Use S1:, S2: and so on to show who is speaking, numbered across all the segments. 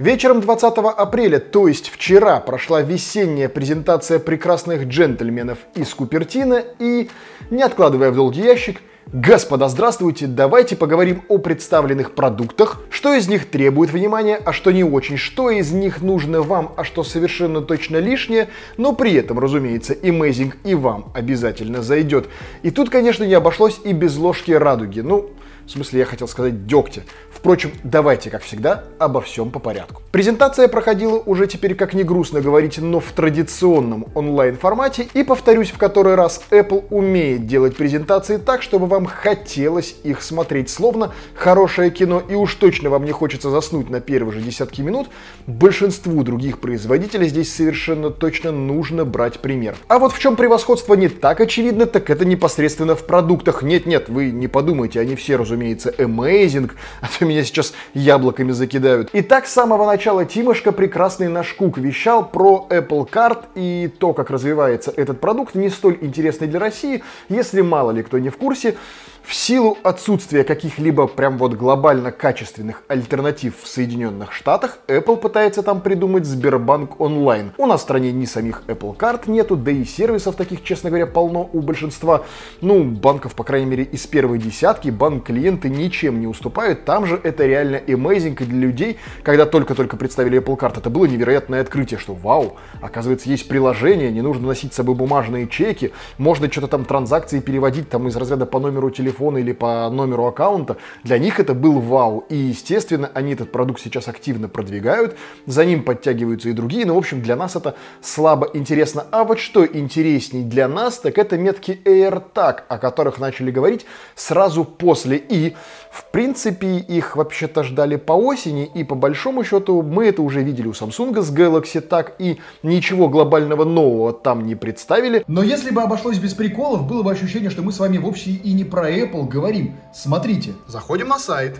S1: Вечером 20 апреля, то есть вчера, прошла весенняя презентация прекрасных джентльменов из Купертино и, не откладывая в долгий ящик, Господа, здравствуйте! Давайте поговорим о представленных продуктах, что из них требует внимания, а что не очень, что из них нужно вам, а что совершенно точно лишнее, но при этом, разумеется, Amazing и вам обязательно зайдет. И тут, конечно, не обошлось и без ложки радуги. Ну, в смысле, я хотел сказать дегтя. Впрочем, давайте, как всегда, обо всем по порядку. Презентация проходила уже теперь, как не грустно говорить, но в традиционном онлайн-формате. И повторюсь в который раз, Apple умеет делать презентации так, чтобы вам хотелось их смотреть. Словно хорошее кино, и уж точно вам не хочется заснуть на первые же десятки минут. Большинству других производителей здесь совершенно точно нужно брать пример. А вот в чем превосходство не так очевидно, так это непосредственно в продуктах. Нет-нет, вы не подумайте, они все, разумеется, amazing, а то меня сейчас яблоками закидают. И так с самого начала Тимошка, прекрасный наш Кук, вещал про Apple Card и то, как развивается этот продукт, не столь интересный для России, если мало ли кто не в курсе, в силу отсутствия каких-либо прям вот глобально качественных альтернатив в Соединенных Штатах, Apple пытается там придумать Сбербанк онлайн. У нас в стране ни самих Apple карт нету, да и сервисов таких, честно говоря, полно у большинства. Ну, банков, по крайней мере, из первой десятки, банк-клиенты ничем не уступают. Там же это реально amazing для людей. Когда только-только представили Apple карт, это было невероятное открытие, что вау, оказывается, есть приложение, не нужно носить с собой бумажные чеки, можно что-то там транзакции переводить там из разряда по номеру телефона телефона или по номеру аккаунта, для них это был вау. И, естественно, они этот продукт сейчас активно продвигают, за ним подтягиваются и другие, но, в общем, для нас это слабо интересно. А вот что интересней для нас, так это метки AirTag, о которых начали говорить сразу после. И, в принципе, их вообще-то ждали по осени, и по большому счету мы это уже видели у Samsung с Galaxy Tag, и ничего глобального нового там не представили.
S2: Но если бы обошлось без приколов, было бы ощущение, что мы с вами вовсе и не про Apple говорим. Смотрите.
S1: Заходим на сайт.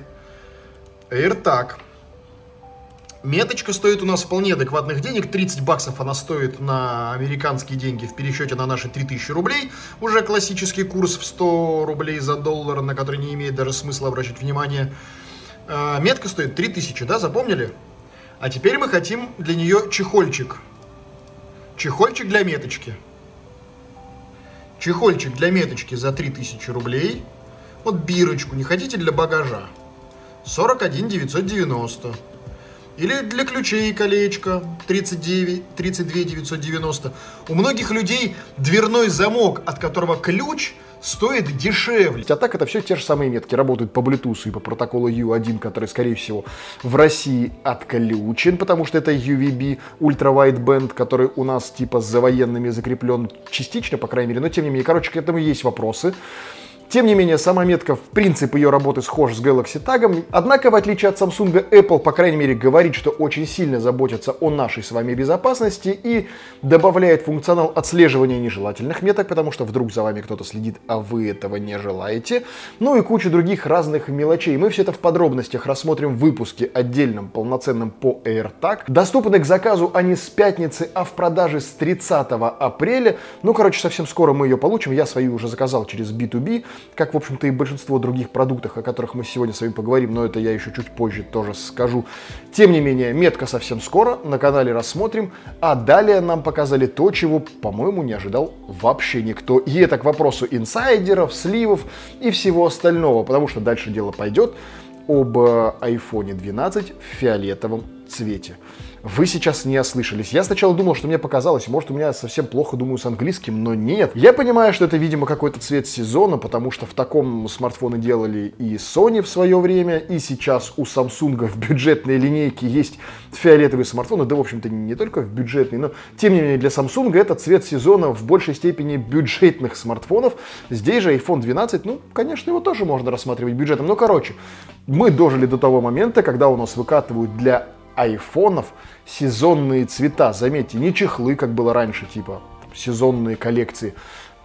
S1: AirTag. Меточка стоит у нас вполне адекватных денег. 30 баксов она стоит на американские деньги в пересчете на наши 3000 рублей. Уже классический курс в 100 рублей за доллар, на который не имеет даже смысла обращать внимание. А, метка стоит 3000, да, запомнили? А теперь мы хотим для нее чехольчик. Чехольчик для меточки. Чехольчик для меточки за 3000 рублей. Вот бирочку не хотите для багажа? 41 990. Или для ключей колечко 39, 32 990. У многих людей дверной замок, от которого ключ стоит дешевле. А так это все те же самые метки. Работают по Bluetooth и по протоколу U1, который, скорее всего, в России отключен, потому что это UVB Wideband, который у нас типа за военными закреплен частично, по крайней мере. Но тем не менее, короче, к этому есть вопросы. Тем не менее, сама метка, в принципе, ее работы схожа с Galaxy Tag. Однако, в отличие от Samsung, Apple, по крайней мере, говорит, что очень сильно заботится о нашей с вами безопасности и добавляет функционал отслеживания нежелательных меток, потому что вдруг за вами кто-то следит, а вы этого не желаете. Ну и кучу других разных мелочей. Мы все это в подробностях рассмотрим в выпуске отдельном, полноценном по AirTag. Доступны к заказу они с пятницы, а в продаже с 30 апреля. Ну, короче, совсем скоро мы ее получим. Я свою уже заказал через B2B как, в общем-то, и большинство других продуктов, о которых мы сегодня с вами поговорим, но это я еще чуть позже тоже скажу. Тем не менее, метка совсем скоро, на канале рассмотрим, а далее нам показали то, чего, по-моему, не ожидал вообще никто. И это к вопросу инсайдеров, сливов и всего остального, потому что дальше дело пойдет об э, iPhone 12 в фиолетовом цвете вы сейчас не ослышались. Я сначала думал, что мне показалось, может, у меня совсем плохо думаю с английским, но нет. Я понимаю, что это, видимо, какой-то цвет сезона, потому что в таком смартфоны делали и Sony в свое время, и сейчас у Samsung в бюджетной линейке есть фиолетовые смартфоны, да, в общем-то, не только в бюджетной, но, тем не менее, для Samsung это цвет сезона в большей степени бюджетных смартфонов. Здесь же iPhone 12, ну, конечно, его тоже можно рассматривать бюджетом, но, короче, мы дожили до того момента, когда у нас выкатывают для айфонов сезонные цвета. Заметьте, не чехлы, как было раньше, типа сезонные коллекции,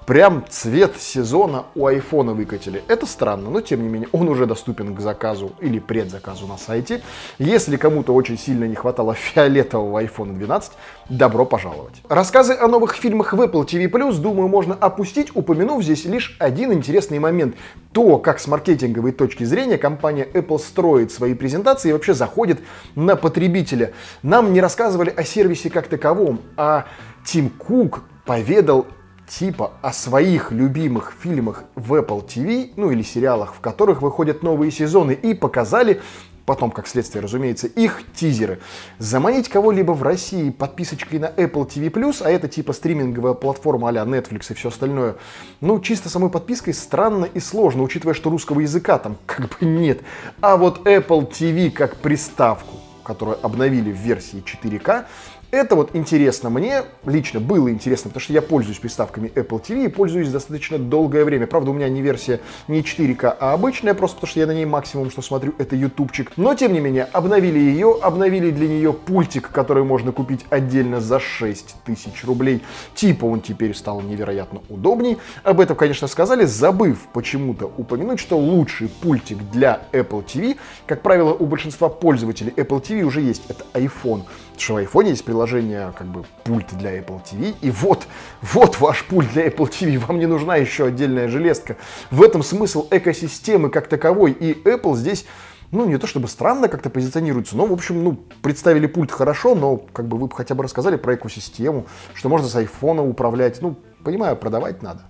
S1: прям цвет сезона у айфона выкатили. Это странно, но тем не менее он уже доступен к заказу или предзаказу на сайте. Если кому-то очень сильно не хватало фиолетового iPhone 12, добро пожаловать. Рассказы о новых фильмах в Apple TV+, думаю, можно опустить, упомянув здесь лишь один интересный момент. То, как с маркетинговой точки зрения компания Apple строит свои презентации и вообще заходит на потребителя. Нам не рассказывали о сервисе как таковом, а Тим Кук поведал типа о своих любимых фильмах в Apple TV, ну или сериалах, в которых выходят новые сезоны, и показали потом, как следствие, разумеется, их тизеры. Заманить кого-либо в России подписочкой на Apple TV+, а это типа стриминговая платформа а Netflix и все остальное, ну, чисто самой подпиской странно и сложно, учитывая, что русского языка там как бы нет. А вот Apple TV как приставку, которую обновили в версии 4К, это вот интересно мне, лично было интересно, потому что я пользуюсь приставками Apple TV и пользуюсь достаточно долгое время. Правда, у меня не версия не 4К, а обычная, просто потому что я на ней максимум, что смотрю, это ютубчик. Но, тем не менее, обновили ее, обновили для нее пультик, который можно купить отдельно за 6 тысяч рублей. Типа он теперь стал невероятно удобней. Об этом, конечно, сказали, забыв почему-то упомянуть, что лучший пультик для Apple TV, как правило, у большинства пользователей Apple TV уже есть, это iPhone. Потому что в iPhone есть приложение, как бы, пульт для Apple TV. И вот, вот ваш пульт для Apple TV. Вам не нужна еще отдельная железка. В этом смысл экосистемы как таковой. И Apple здесь ну, не то чтобы странно как-то позиционируется, но, в общем, ну, представили пульт хорошо, но как бы вы хотя бы рассказали про экосистему, что можно с айфона управлять. Ну, понимаю, продавать надо.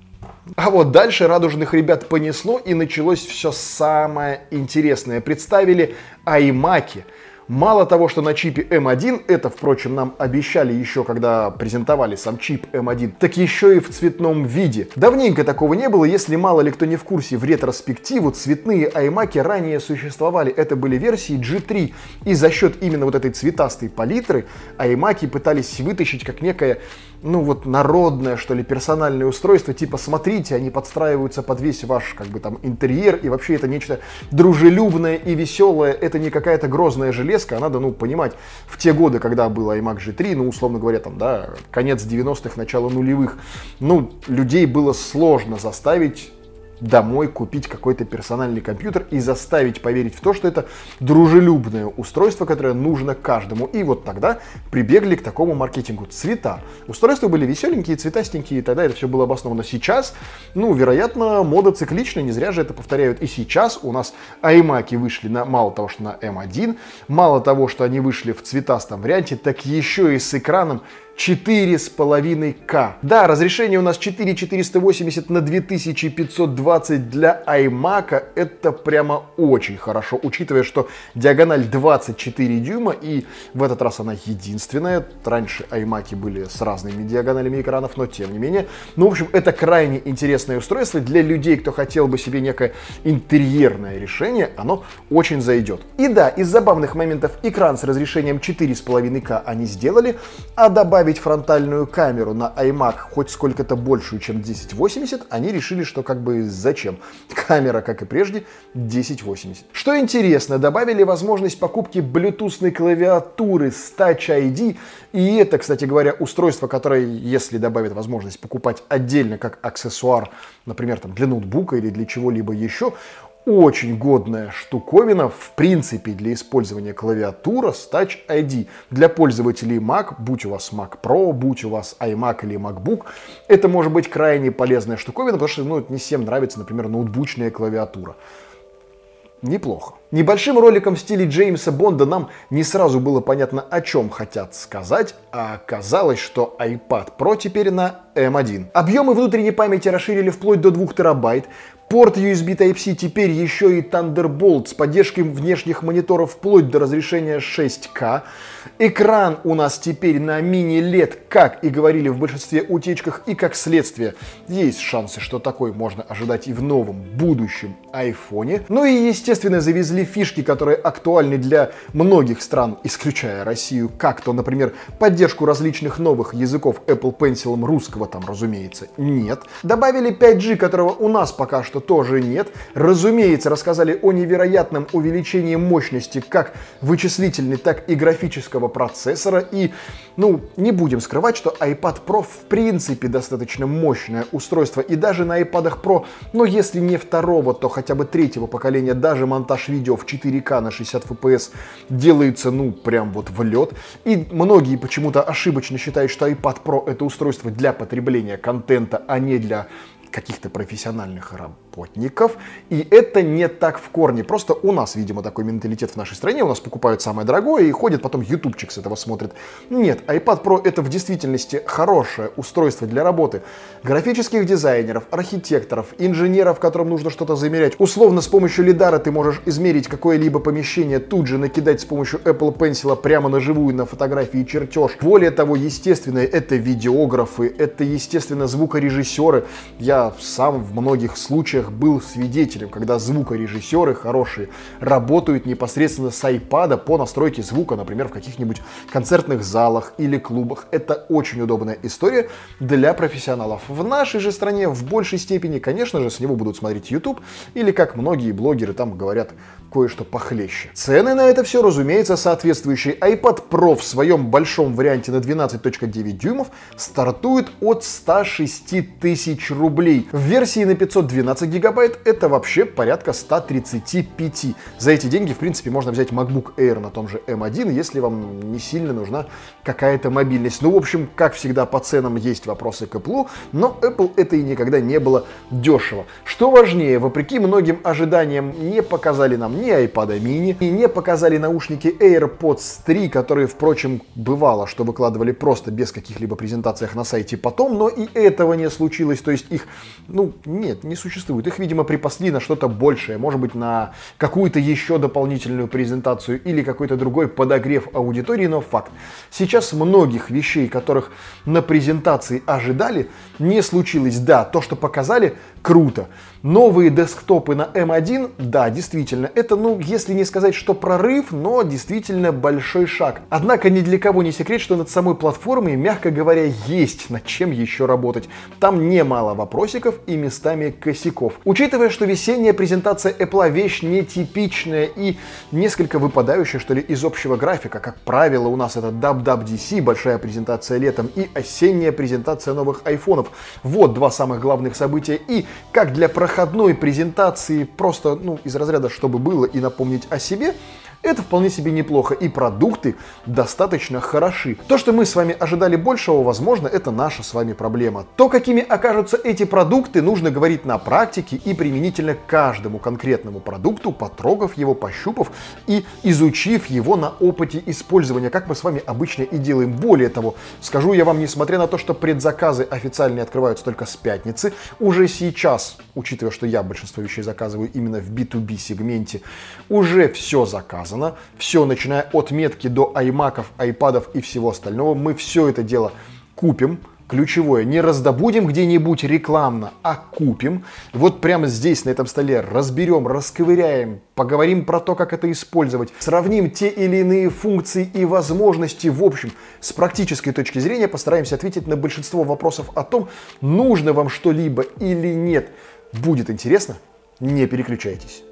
S1: А вот дальше радужных ребят понесло, и началось все самое интересное. Представили iMac. Мало того, что на чипе M1, это, впрочем, нам обещали еще, когда презентовали сам чип M1, так еще и в цветном виде. Давненько такого не было, если мало ли кто не в курсе, в ретроспективу цветные iMac ранее существовали. Это были версии G3. И за счет именно вот этой цветастой палитры iMac пытались вытащить как некое ну вот народное, что ли, персональное устройство, типа смотрите, они подстраиваются под весь ваш, как бы там, интерьер, и вообще это нечто дружелюбное и веселое, это не какая-то грозная железка, а надо, ну, понимать, в те годы, когда был iMac G3, ну, условно говоря, там, да, конец 90-х, начало нулевых, ну, людей было сложно заставить домой купить какой-то персональный компьютер и заставить поверить в то, что это дружелюбное устройство, которое нужно каждому. И вот тогда прибегли к такому маркетингу. Цвета. Устройства были веселенькие, цветастенькие, и тогда это все было обосновано. Сейчас, ну, вероятно, мода цикличная, не зря же это повторяют. И сейчас у нас iMac вышли на, мало того, что на M1, мало того, что они вышли в цветастом варианте, так еще и с экраном 4,5К. Да, разрешение у нас 4480 на 2520 для iMac. Это прямо очень хорошо, учитывая, что диагональ 24 дюйма, и в этот раз она единственная. Раньше iMac были с разными диагоналями экранов, но тем не менее. Ну, в общем, это крайне интересное устройство для людей, кто хотел бы себе некое интерьерное решение. Оно очень зайдет. И да, из забавных моментов экран с разрешением 4,5К они сделали, а добавить добавить фронтальную камеру на iMac хоть сколько-то большую, чем 1080, они решили, что как бы зачем. Камера, как и прежде, 1080. Что интересно, добавили возможность покупки Bluetooth клавиатуры с Touch ID. И это, кстати говоря, устройство, которое, если добавит возможность покупать отдельно как аксессуар, например, там, для ноутбука или для чего-либо еще, очень годная штуковина, в принципе, для использования клавиатура с Touch ID. Для пользователей Mac, будь у вас Mac Pro, будь у вас iMac или MacBook, это может быть крайне полезная штуковина, потому что ну, не всем нравится, например, ноутбучная клавиатура. Неплохо. Небольшим роликом в стиле Джеймса Бонда нам не сразу было понятно, о чем хотят сказать, а оказалось, что iPad Pro теперь на M1. Объемы внутренней памяти расширили вплоть до 2 терабайт, Порт USB Type-C теперь еще и Thunderbolt с поддержкой внешних мониторов вплоть до разрешения 6К. Экран у нас теперь на мини-LED, как и говорили в большинстве утечках, и как следствие есть шансы, что такой можно ожидать и в новом будущем айфоне. Ну и, естественно, завезли фишки, которые актуальны для многих стран, исключая Россию, как то, например, поддержку различных новых языков Apple Pencil, русского там, разумеется, нет. Добавили 5G, которого у нас пока что тоже нет. Разумеется, рассказали о невероятном увеличении мощности как вычислительной, так и графического процессора. И, ну, не будем скрывать, что iPad Pro в принципе достаточно мощное устройство. И даже на iPad Pro, но если не второго, то хотя бы третьего поколения, даже монтаж видео в 4К на 60 FPS делается, ну, прям вот в лед. И многие почему-то ошибочно считают, что iPad Pro это устройство для потребления контента, а не для каких-то профессиональных работников. И это не так в корне. Просто у нас, видимо, такой менталитет в нашей стране. У нас покупают самое дорогое и ходит потом ютубчик с этого смотрит. Нет, iPad Pro это в действительности хорошее устройство для работы графических дизайнеров, архитекторов, инженеров, которым нужно что-то замерять. Условно, с помощью лидара ты можешь измерить какое-либо помещение, тут же накидать с помощью Apple Pencil прямо на живую на фотографии чертеж. Более того, естественно, это видеографы, это, естественно, звукорежиссеры. Я сам в многих случаях был свидетелем, когда звукорежиссеры хорошие работают непосредственно с iPad по настройке звука, например, в каких-нибудь концертных залах или клубах. Это очень удобная история для профессионалов. В нашей же стране в большей степени, конечно же, с него будут смотреть YouTube или, как многие блогеры там говорят, кое-что похлеще. Цены на это все, разумеется, соответствующие. iPad Pro в своем большом варианте на 12.9 дюймов стартует от 106 тысяч рублей. В версии на 512 гигабайт это вообще порядка 135. За эти деньги, в принципе, можно взять MacBook Air на том же M1, если вам не сильно нужна какая-то мобильность. Ну, в общем, как всегда, по ценам есть вопросы к Apple, но Apple это и никогда не было дешево. Что важнее, вопреки многим ожиданиям, не показали нам ни iPad mini, и не показали наушники AirPods 3, которые, впрочем, бывало, что выкладывали просто без каких-либо презентациях на сайте потом, но и этого не случилось, то есть их, ну, нет, не существует. Их, видимо, припасли на что-то большее, может быть, на какую-то еще дополнительную презентацию или какой-то другой подогрев аудитории, но факт. Сейчас многих вещей, которых на презентации ожидали, не случилось. Да, то, что показали, круто. Новые десктопы на M1, да, действительно, это, ну, если не сказать, что прорыв, но действительно большой шаг. Однако ни для кого не секрет, что над самой платформой, мягко говоря, есть над чем еще работать. Там немало вопросиков и местами косяков. Учитывая, что весенняя презентация Apple вещь нетипичная и несколько выпадающая, что ли, из общего графика. Как правило, у нас это WWDC, большая презентация летом, и осенняя презентация новых айфонов. Вот два самых главных события. И как для проходной презентации, просто ну, из разряда «чтобы было» и напомнить о себе, это вполне себе неплохо, и продукты достаточно хороши. То, что мы с вами ожидали большего, возможно, это наша с вами проблема. То, какими окажутся эти продукты, нужно говорить на практике и применительно к каждому конкретному продукту, потрогав его, пощупав и изучив его на опыте использования, как мы с вами обычно и делаем. Более того, скажу я вам, несмотря на то, что предзаказы официальные открываются только с пятницы, уже сейчас, учитывая, что я большинство вещей заказываю именно в B2B сегменте, уже все заказано сказано. Все, начиная от метки до аймаков, айпадов и всего остального, мы все это дело купим. Ключевое, не раздобудем где-нибудь рекламно, а купим. Вот прямо здесь, на этом столе, разберем, расковыряем, поговорим про то, как это использовать, сравним те или иные функции и возможности. В общем, с практической точки зрения постараемся ответить на большинство вопросов о том, нужно вам что-либо или нет. Будет интересно? Не переключайтесь.